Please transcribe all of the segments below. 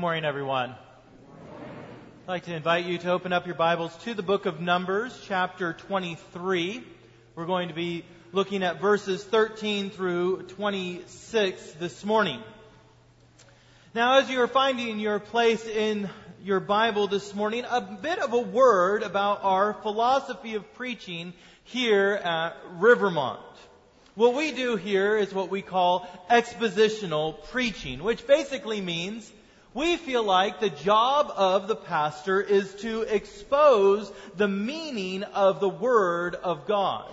Good morning, everyone. I'd like to invite you to open up your Bibles to the book of Numbers, chapter 23. We're going to be looking at verses 13 through 26 this morning. Now, as you are finding your place in your Bible this morning, a bit of a word about our philosophy of preaching here at Rivermont. What we do here is what we call expositional preaching, which basically means we feel like the job of the pastor is to expose the meaning of the Word of God.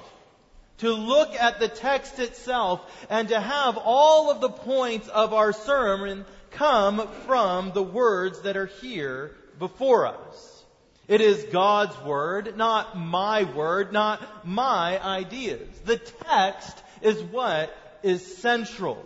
To look at the text itself and to have all of the points of our sermon come from the words that are here before us. It is God's Word, not my Word, not my ideas. The text is what is central.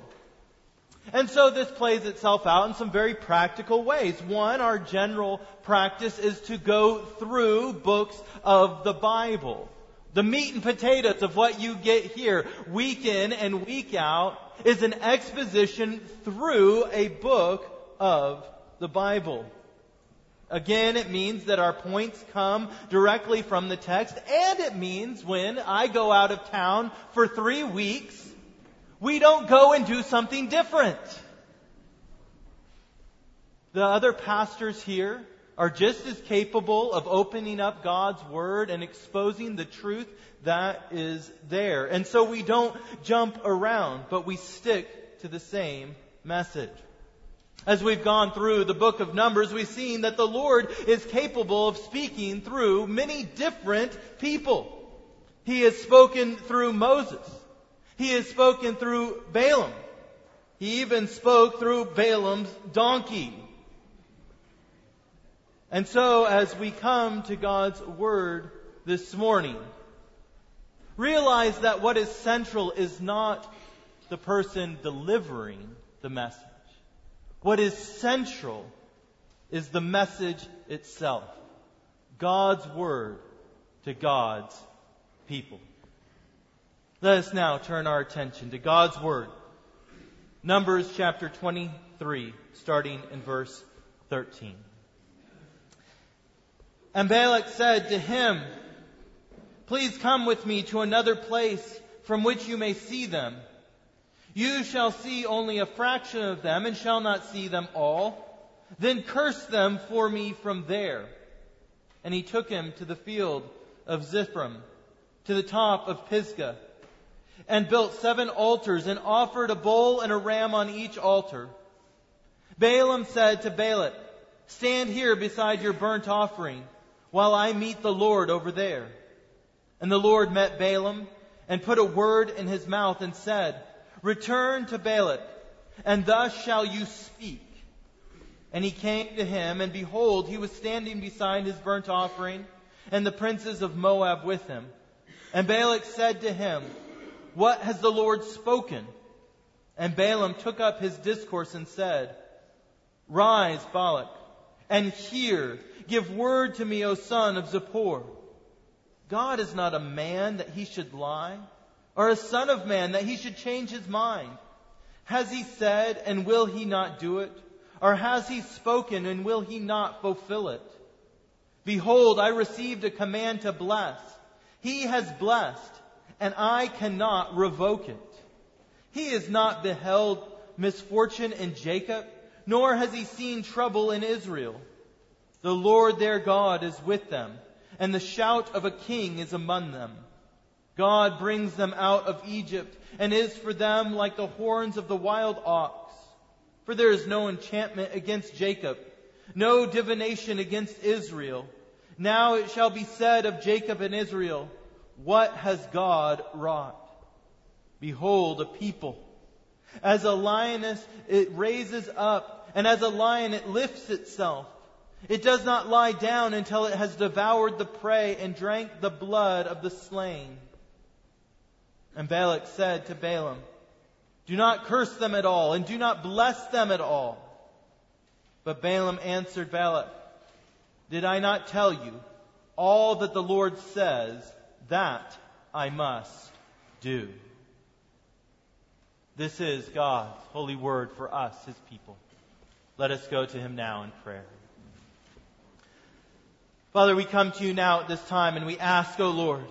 And so this plays itself out in some very practical ways. One, our general practice is to go through books of the Bible. The meat and potatoes of what you get here week in and week out is an exposition through a book of the Bible. Again, it means that our points come directly from the text, and it means when I go out of town for three weeks, we don't go and do something different. The other pastors here are just as capable of opening up God's Word and exposing the truth that is there. And so we don't jump around, but we stick to the same message. As we've gone through the book of Numbers, we've seen that the Lord is capable of speaking through many different people. He has spoken through Moses. He has spoken through Balaam. He even spoke through Balaam's donkey. And so, as we come to God's Word this morning, realize that what is central is not the person delivering the message. What is central is the message itself. God's Word to God's people. Let us now turn our attention to God's Word. Numbers chapter 23, starting in verse 13. And Balak said to him, Please come with me to another place from which you may see them. You shall see only a fraction of them and shall not see them all. Then curse them for me from there. And he took him to the field of Zophim, to the top of Pisgah and built seven altars and offered a bull and a ram on each altar. Balaam said to Balak, Stand here beside your burnt offering while I meet the Lord over there. And the Lord met Balaam and put a word in his mouth and said, Return to Balak, and thus shall you speak. And he came to him, and behold, he was standing beside his burnt offering, and the princes of Moab with him. And Balak said to him, what has the Lord spoken? And Balaam took up his discourse and said, Rise, Balak, and hear. Give word to me, O son of Zippor. God is not a man that he should lie, or a son of man that he should change his mind. Has he said, and will he not do it? Or has he spoken, and will he not fulfill it? Behold, I received a command to bless. He has blessed and I cannot revoke it. He has not beheld misfortune in Jacob, nor has he seen trouble in Israel. The Lord their God is with them, and the shout of a king is among them. God brings them out of Egypt, and is for them like the horns of the wild ox. For there is no enchantment against Jacob, no divination against Israel. Now it shall be said of Jacob and Israel, what has God wrought? Behold, a people. As a lioness, it raises up, and as a lion, it lifts itself. It does not lie down until it has devoured the prey and drank the blood of the slain. And Balak said to Balaam, Do not curse them at all, and do not bless them at all. But Balaam answered Balak, Did I not tell you all that the Lord says that I must do. This is God's holy word for us, his people. Let us go to him now in prayer. Father, we come to you now at this time and we ask, O oh Lord,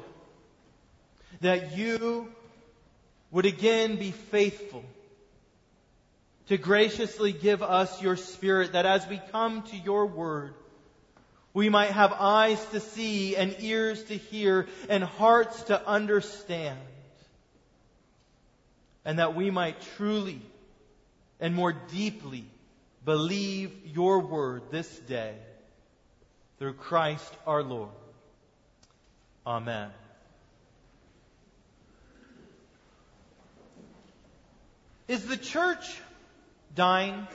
that you would again be faithful to graciously give us your Spirit, that as we come to your word, we might have eyes to see and ears to hear and hearts to understand. And that we might truly and more deeply believe your word this day through Christ our Lord. Amen. Is the church dying?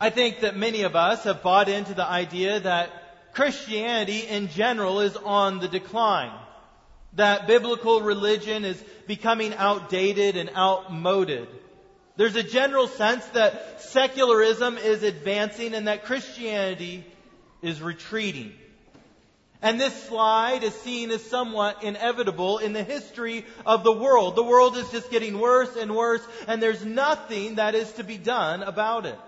I think that many of us have bought into the idea that Christianity in general is on the decline. That biblical religion is becoming outdated and outmoded. There's a general sense that secularism is advancing and that Christianity is retreating. And this slide is seen as somewhat inevitable in the history of the world. The world is just getting worse and worse, and there's nothing that is to be done about it.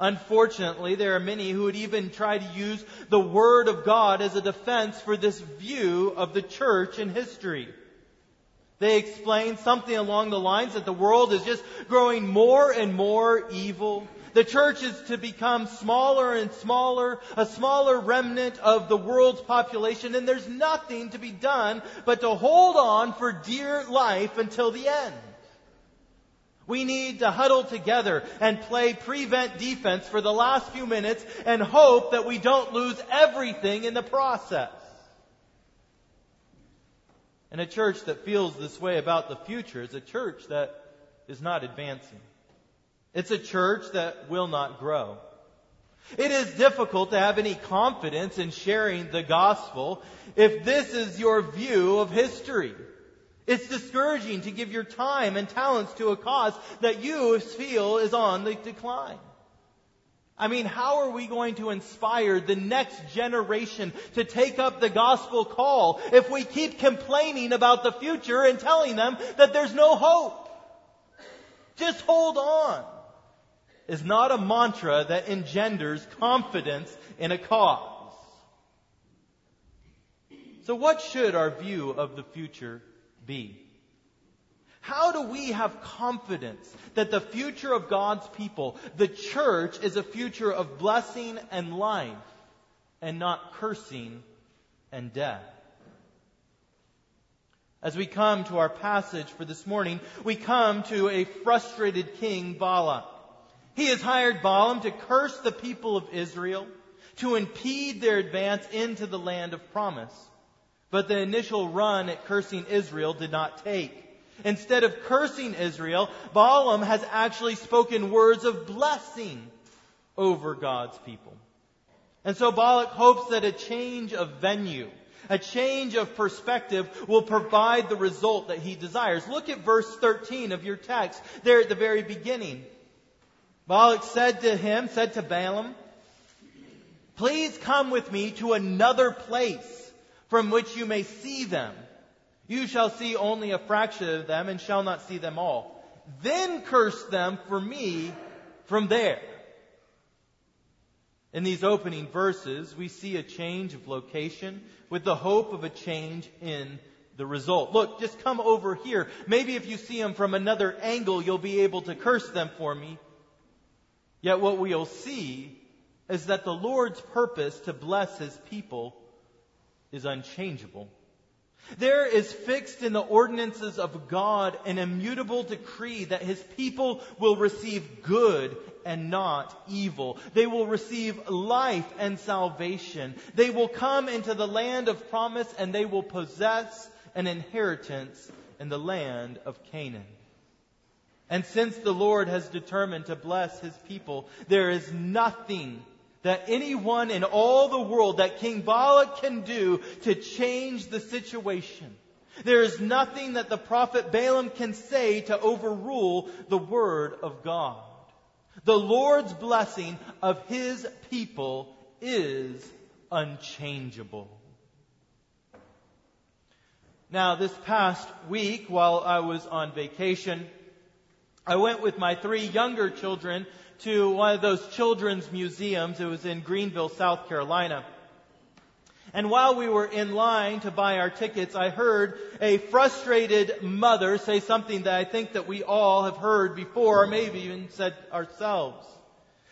Unfortunately, there are many who would even try to use the Word of God as a defense for this view of the church in history. They explain something along the lines that the world is just growing more and more evil. The church is to become smaller and smaller, a smaller remnant of the world's population, and there's nothing to be done but to hold on for dear life until the end. We need to huddle together and play prevent defense for the last few minutes and hope that we don't lose everything in the process. And a church that feels this way about the future is a church that is not advancing. It's a church that will not grow. It is difficult to have any confidence in sharing the gospel if this is your view of history. It's discouraging to give your time and talents to a cause that you feel is on the decline. I mean, how are we going to inspire the next generation to take up the gospel call if we keep complaining about the future and telling them that there's no hope? Just hold on. Is not a mantra that engenders confidence in a cause. So what should our view of the future be? How do we have confidence that the future of God's people, the church, is a future of blessing and life and not cursing and death? As we come to our passage for this morning, we come to a frustrated king, Balak. He has hired Balaam to curse the people of Israel, to impede their advance into the land of promise. But the initial run at cursing Israel did not take. Instead of cursing Israel, Balaam has actually spoken words of blessing over God's people. And so Balak hopes that a change of venue, a change of perspective will provide the result that he desires. Look at verse 13 of your text, there at the very beginning. Balak said to him, said to Balaam, Please come with me to another place from which you may see them. You shall see only a fraction of them and shall not see them all. Then curse them for me from there. In these opening verses, we see a change of location with the hope of a change in the result. Look, just come over here. Maybe if you see them from another angle, you'll be able to curse them for me. Yet what we'll see is that the Lord's purpose to bless His people is unchangeable. There is fixed in the ordinances of God an immutable decree that his people will receive good and not evil. They will receive life and salvation. They will come into the land of promise and they will possess an inheritance in the land of Canaan. And since the Lord has determined to bless his people, there is nothing that anyone in all the world that King Balak can do to change the situation. There is nothing that the prophet Balaam can say to overrule the word of God. The Lord's blessing of his people is unchangeable. Now, this past week, while I was on vacation, I went with my three younger children to one of those children's museums. It was in Greenville, South Carolina. And while we were in line to buy our tickets, I heard a frustrated mother say something that I think that we all have heard before, or maybe even said ourselves.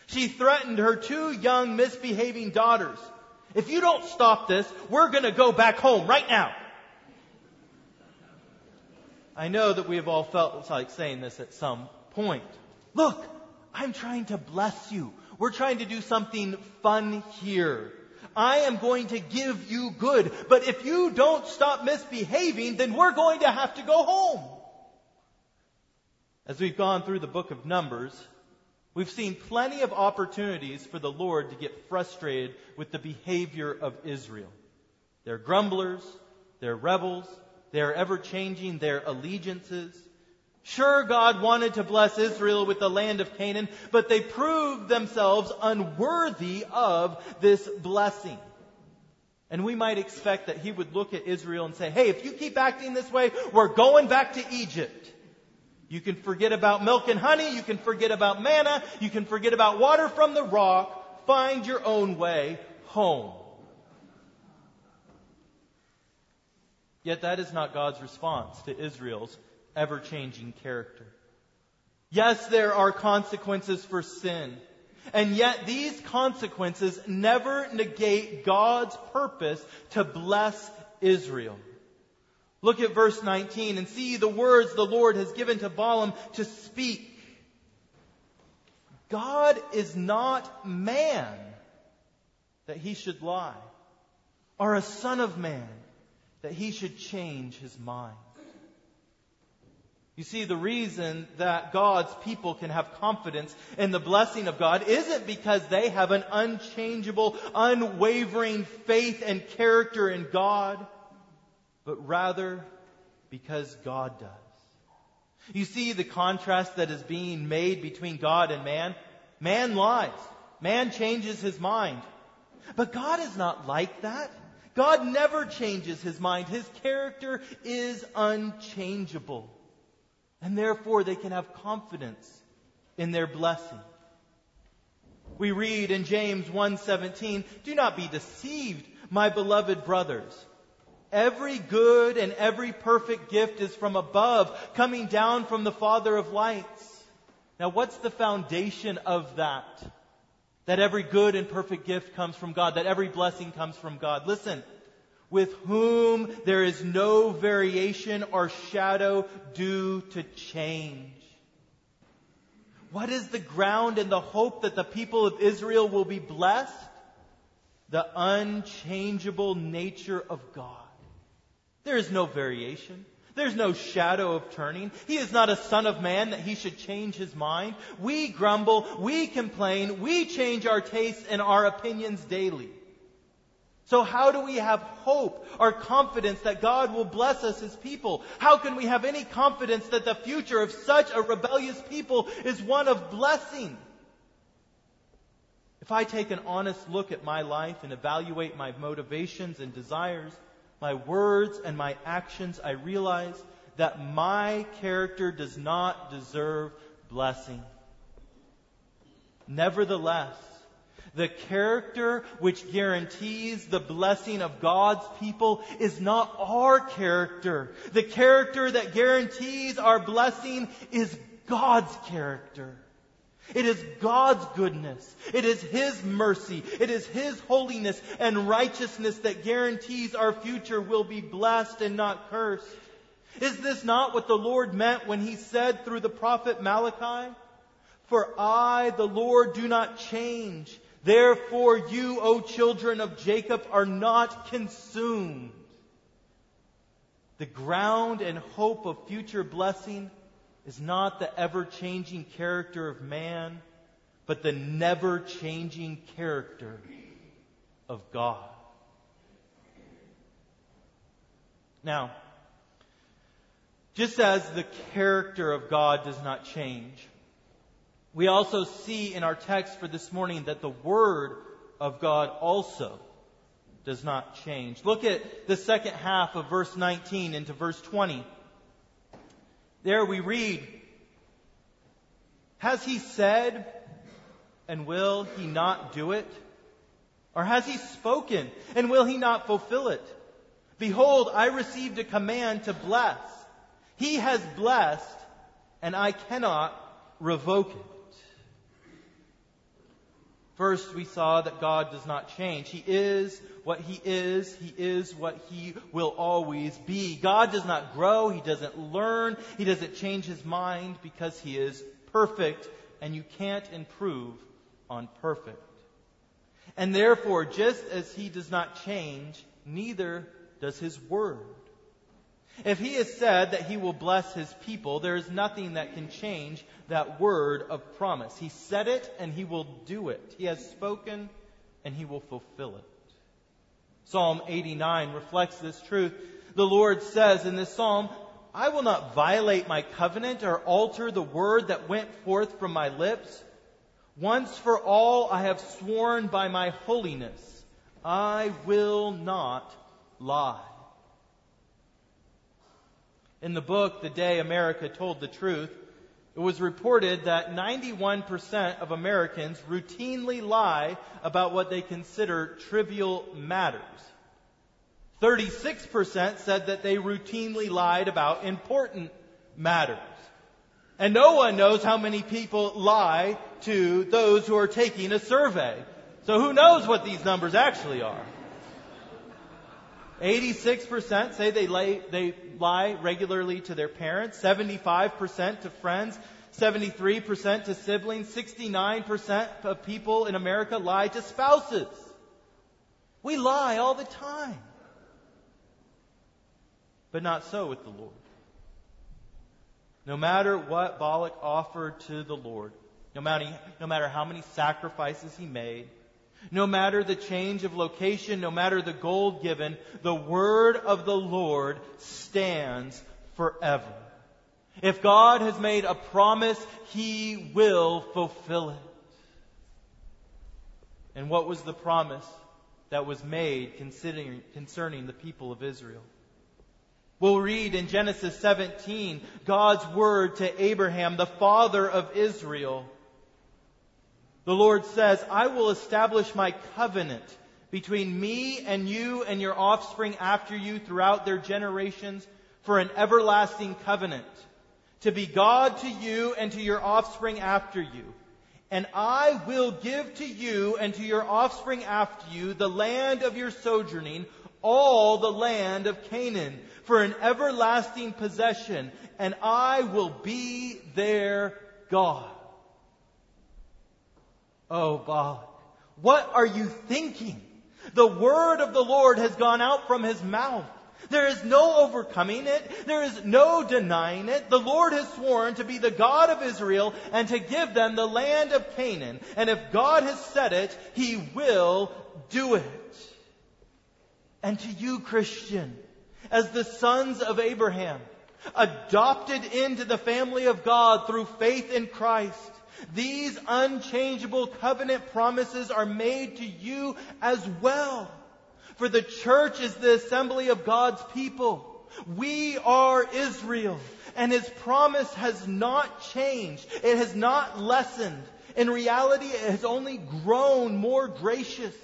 She threatened her two young misbehaving daughters. If you don't stop this, we're gonna go back home right now. I know that we have all felt like saying this at some point. Look, I'm trying to bless you. We're trying to do something fun here. I am going to give you good. But if you don't stop misbehaving, then we're going to have to go home. As we've gone through the book of Numbers, we've seen plenty of opportunities for the Lord to get frustrated with the behavior of Israel. They're grumblers, they're rebels, they're ever changing their allegiances. Sure, God wanted to bless Israel with the land of Canaan, but they proved themselves unworthy of this blessing. And we might expect that he would look at Israel and say, hey, if you keep acting this way, we're going back to Egypt. You can forget about milk and honey. You can forget about manna. You can forget about water from the rock. Find your own way home. Yet that is not God's response to Israel's ever changing character. Yes, there are consequences for sin. And yet these consequences never negate God's purpose to bless Israel. Look at verse 19 and see the words the Lord has given to Balaam to speak. God is not man that he should lie, or a son of man that he should change his mind. You see, the reason that God's people can have confidence in the blessing of God isn't because they have an unchangeable, unwavering faith and character in God, but rather because God does. You see the contrast that is being made between God and man? Man lies. Man changes his mind. But God is not like that. God never changes his mind. His character is unchangeable. And therefore they can have confidence in their blessing. We read in James 1:17, "Do not be deceived, my beloved brothers. Every good and every perfect gift is from above, coming down from the Father of lights." Now what's the foundation of that? That every good and perfect gift comes from God, that every blessing comes from God. Listen, with whom there is no variation or shadow due to change. What is the ground and the hope that the people of Israel will be blessed? The unchangeable nature of God. There is no variation. There's no shadow of turning. He is not a son of man that he should change his mind. We grumble, we complain, we change our tastes and our opinions daily. So how do we have hope or confidence that God will bless us as people? How can we have any confidence that the future of such a rebellious people is one of blessing? If I take an honest look at my life and evaluate my motivations and desires, my words and my actions, I realize that my character does not deserve blessing. Nevertheless, the character which guarantees the blessing of God's people is not our character. The character that guarantees our blessing is God's character. It is God's goodness. It is His mercy. It is His holiness and righteousness that guarantees our future will be blessed and not cursed. Is this not what the Lord meant when He said through the prophet Malachi? For I, the Lord, do not change. Therefore you, O children of Jacob, are not consumed. The ground and hope of future blessing is not the ever changing character of man, but the never changing character of God. Now, just as the character of God does not change, we also see in our text for this morning that the Word of God also does not change. Look at the second half of verse 19 into verse 20. There we read, Has he said, and will he not do it? Or has he spoken, and will he not fulfill it? Behold, I received a command to bless. He has blessed, and I cannot revoke it. First, we saw that God does not change. He is what He is. He is what He will always be. God does not grow. He doesn't learn. He doesn't change His mind because He is perfect, and you can't improve on perfect. And therefore, just as He does not change, neither does His Word. If He has said that He will bless His people, there is nothing that can change that word of promise. He said it and He will do it. He has spoken and He will fulfill it. Psalm 89 reflects this truth. The Lord says in this psalm, I will not violate my covenant or alter the word that went forth from my lips. Once for all I have sworn by my holiness, I will not lie. In the book, The Day America Told the Truth, it was reported that 91% of Americans routinely lie about what they consider trivial matters. 36% said that they routinely lied about important matters. And no one knows how many people lie to those who are taking a survey. So who knows what these numbers actually are? 86% say they, lay, they lie regularly to their parents, 75% to friends, 73% to siblings, 69% of people in America lie to spouses. We lie all the time. But not so with the Lord. No matter what Balak offered to the Lord, no matter, no matter how many sacrifices he made, no matter the change of location, no matter the gold given, the word of the Lord stands forever. If God has made a promise, He will fulfill it. And what was the promise that was made concerning, concerning the people of Israel? We'll read in Genesis 17 God's word to Abraham, the father of Israel. The Lord says, I will establish my covenant between me and you and your offspring after you throughout their generations for an everlasting covenant to be God to you and to your offspring after you. And I will give to you and to your offspring after you the land of your sojourning, all the land of Canaan, for an everlasting possession, and I will be their God. Oh, Balak, what are you thinking? The word of the Lord has gone out from his mouth. There is no overcoming it. There is no denying it. The Lord has sworn to be the God of Israel and to give them the land of Canaan. And if God has said it, He will do it. And to you, Christian, as the sons of Abraham, adopted into the family of God through faith in Christ, these unchangeable covenant promises are made to you as well. For the church is the assembly of God's people. We are Israel. And his promise has not changed. It has not lessened. In reality, it has only grown more gracious.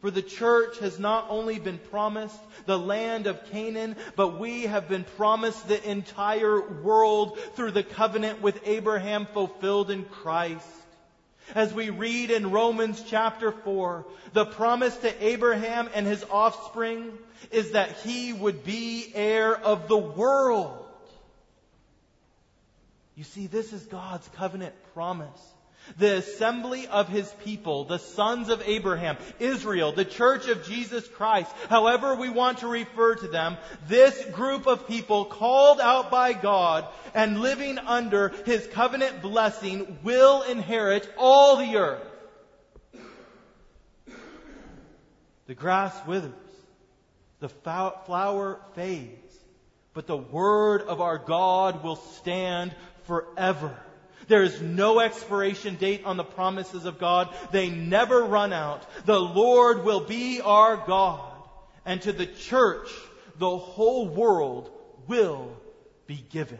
For the church has not only been promised the land of Canaan, but we have been promised the entire world through the covenant with Abraham fulfilled in Christ. As we read in Romans chapter 4, the promise to Abraham and his offspring is that he would be heir of the world. You see, this is God's covenant promise the assembly of his people, the sons of Abraham, Israel, the church of Jesus Christ, however we want to refer to them, this group of people called out by God and living under his covenant blessing will inherit all the earth. The grass withers, the flower fades, but the word of our God will stand forever. There is no expiration date on the promises of God. They never run out. The Lord will be our God. And to the church, the whole world will be given.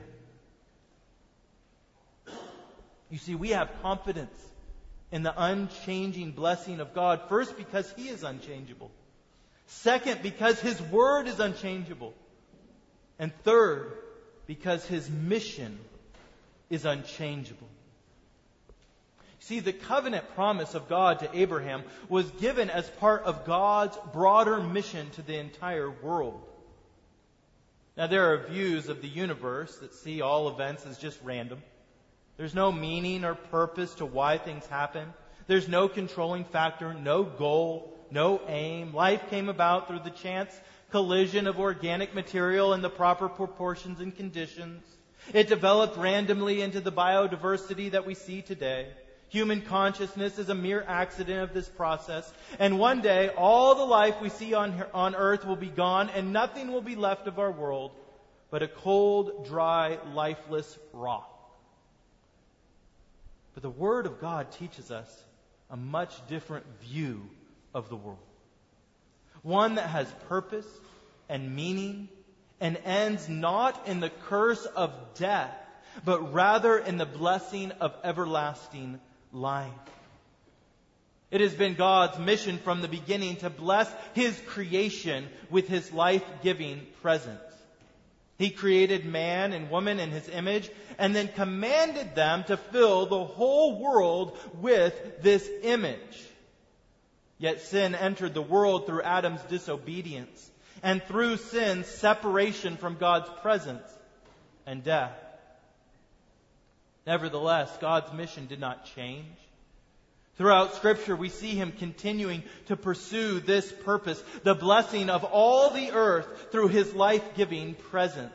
You see, we have confidence in the unchanging blessing of God, first because He is unchangeable. Second, because His Word is unchangeable. And third, because His mission is unchangeable. See, the covenant promise of God to Abraham was given as part of God's broader mission to the entire world. Now, there are views of the universe that see all events as just random. There's no meaning or purpose to why things happen. There's no controlling factor, no goal, no aim. Life came about through the chance collision of organic material in the proper proportions and conditions. It developed randomly into the biodiversity that we see today. Human consciousness is a mere accident of this process. And one day, all the life we see on, on earth will be gone and nothing will be left of our world but a cold, dry, lifeless rock. But the Word of God teaches us a much different view of the world. One that has purpose and meaning and ends not in the curse of death, but rather in the blessing of everlasting life. It has been God's mission from the beginning to bless His creation with His life-giving presence. He created man and woman in His image and then commanded them to fill the whole world with this image. Yet sin entered the world through Adam's disobedience and through sin, separation from God's presence and death. Nevertheless, God's mission did not change. Throughout scripture, we see him continuing to pursue this purpose, the blessing of all the earth through his life-giving presence.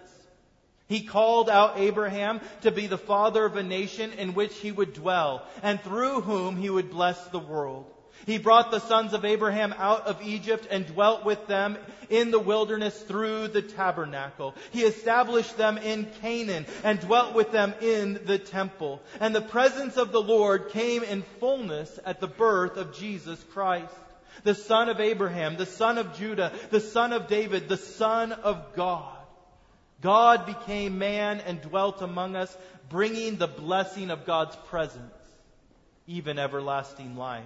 He called out Abraham to be the father of a nation in which he would dwell and through whom he would bless the world. He brought the sons of Abraham out of Egypt and dwelt with them in the wilderness through the tabernacle. He established them in Canaan and dwelt with them in the temple. And the presence of the Lord came in fullness at the birth of Jesus Christ, the son of Abraham, the son of Judah, the son of David, the son of God. God became man and dwelt among us, bringing the blessing of God's presence, even everlasting life.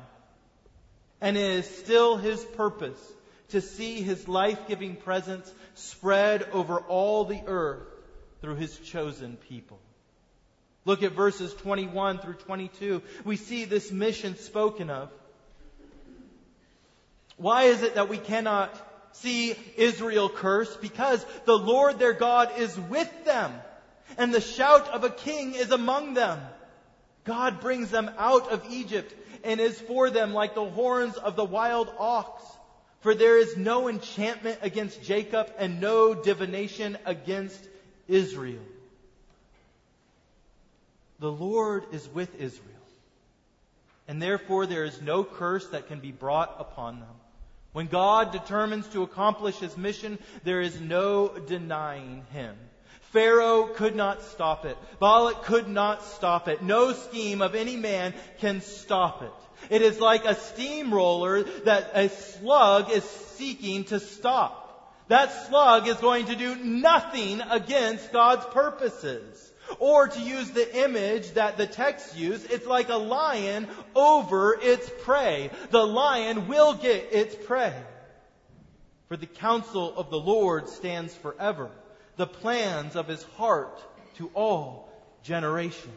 And it is still his purpose to see his life-giving presence spread over all the earth through his chosen people. Look at verses 21 through 22. We see this mission spoken of. Why is it that we cannot see Israel cursed? Because the Lord their God is with them, and the shout of a king is among them. God brings them out of Egypt and is for them like the horns of the wild ox. For there is no enchantment against Jacob and no divination against Israel. The Lord is with Israel. And therefore there is no curse that can be brought upon them. When God determines to accomplish his mission, there is no denying him. Pharaoh could not stop it. Balak could not stop it. No scheme of any man can stop it. It is like a steamroller that a slug is seeking to stop. That slug is going to do nothing against God's purposes. Or to use the image that the text used, it's like a lion over its prey. The lion will get its prey. For the counsel of the Lord stands forever the plans of his heart to all generations.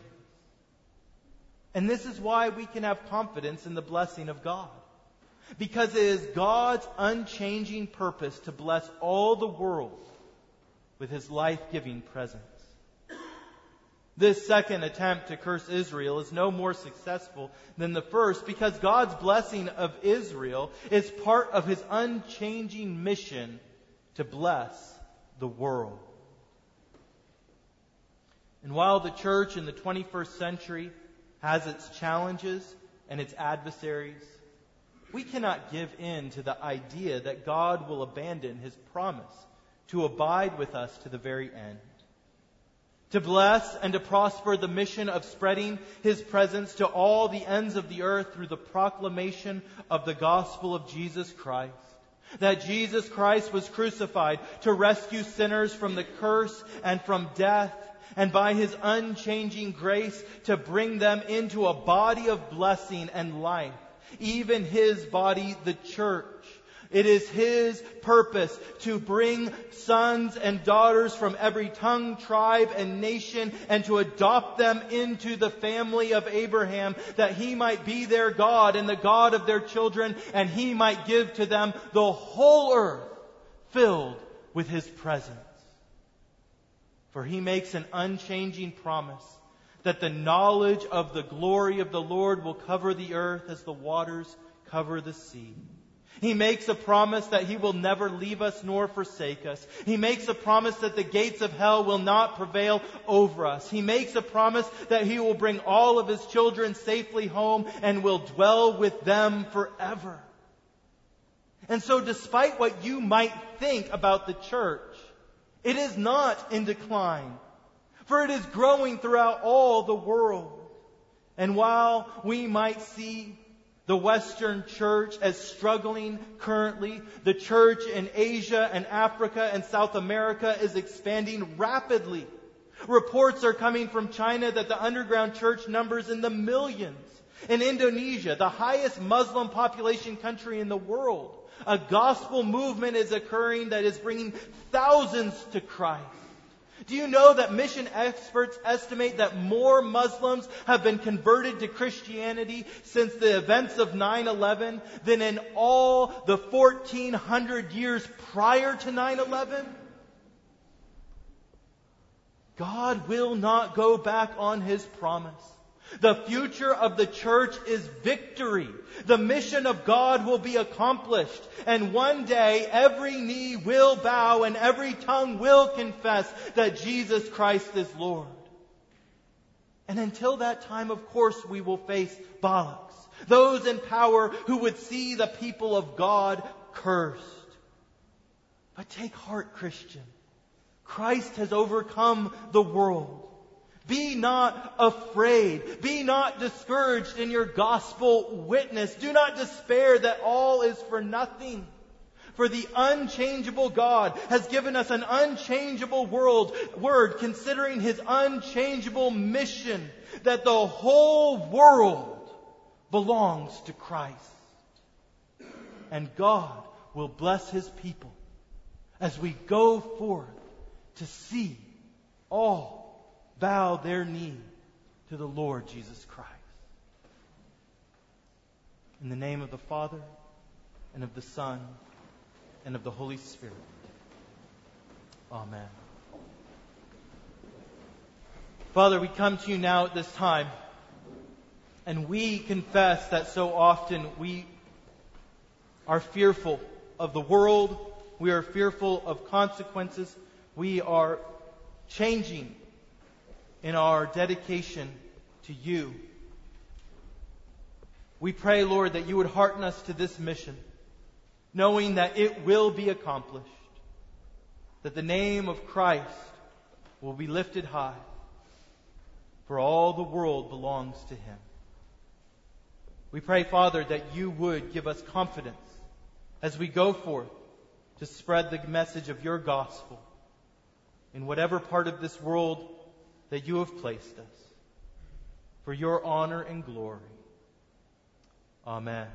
And this is why we can have confidence in the blessing of God. Because it is God's unchanging purpose to bless all the world with his life-giving presence. This second attempt to curse Israel is no more successful than the first because God's blessing of Israel is part of his unchanging mission to bless the world. And while the church in the 21st century has its challenges and its adversaries, we cannot give in to the idea that God will abandon his promise to abide with us to the very end. To bless and to prosper the mission of spreading his presence to all the ends of the earth through the proclamation of the gospel of Jesus Christ. That Jesus Christ was crucified to rescue sinners from the curse and from death and by his unchanging grace to bring them into a body of blessing and life, even his body, the church. It is His purpose to bring sons and daughters from every tongue, tribe, and nation and to adopt them into the family of Abraham that He might be their God and the God of their children and He might give to them the whole earth filled with His presence. For He makes an unchanging promise that the knowledge of the glory of the Lord will cover the earth as the waters cover the sea. He makes a promise that He will never leave us nor forsake us. He makes a promise that the gates of hell will not prevail over us. He makes a promise that He will bring all of His children safely home and will dwell with them forever. And so despite what you might think about the church, it is not in decline, for it is growing throughout all the world. And while we might see the Western church as struggling currently. The church in Asia and Africa and South America is expanding rapidly. Reports are coming from China that the underground church numbers in the millions. In Indonesia, the highest Muslim population country in the world, a gospel movement is occurring that is bringing thousands to Christ. Do you know that mission experts estimate that more Muslims have been converted to Christianity since the events of 9-11 than in all the 1400 years prior to 9-11? God will not go back on His promise. The future of the church is victory. The mission of God will be accomplished. And one day every knee will bow and every tongue will confess that Jesus Christ is Lord. And until that time, of course, we will face Balaks, those in power who would see the people of God cursed. But take heart, Christian. Christ has overcome the world. Be not afraid. Be not discouraged in your gospel witness. Do not despair that all is for nothing. For the unchangeable God has given us an unchangeable world, word considering his unchangeable mission that the whole world belongs to Christ. And God will bless his people as we go forth to see all bow their knee to the Lord Jesus Christ. In the name of the Father, and of the Son, and of the Holy Spirit. Amen. Father, we come to you now at this time, and we confess that so often we are fearful of the world, we are fearful of consequences, we are changing in our dedication to you. We pray, Lord, that you would hearten us to this mission, knowing that it will be accomplished, that the name of Christ will be lifted high, for all the world belongs to him. We pray, Father, that you would give us confidence as we go forth to spread the message of your gospel in whatever part of this world that you have placed us for your honor and glory. Amen.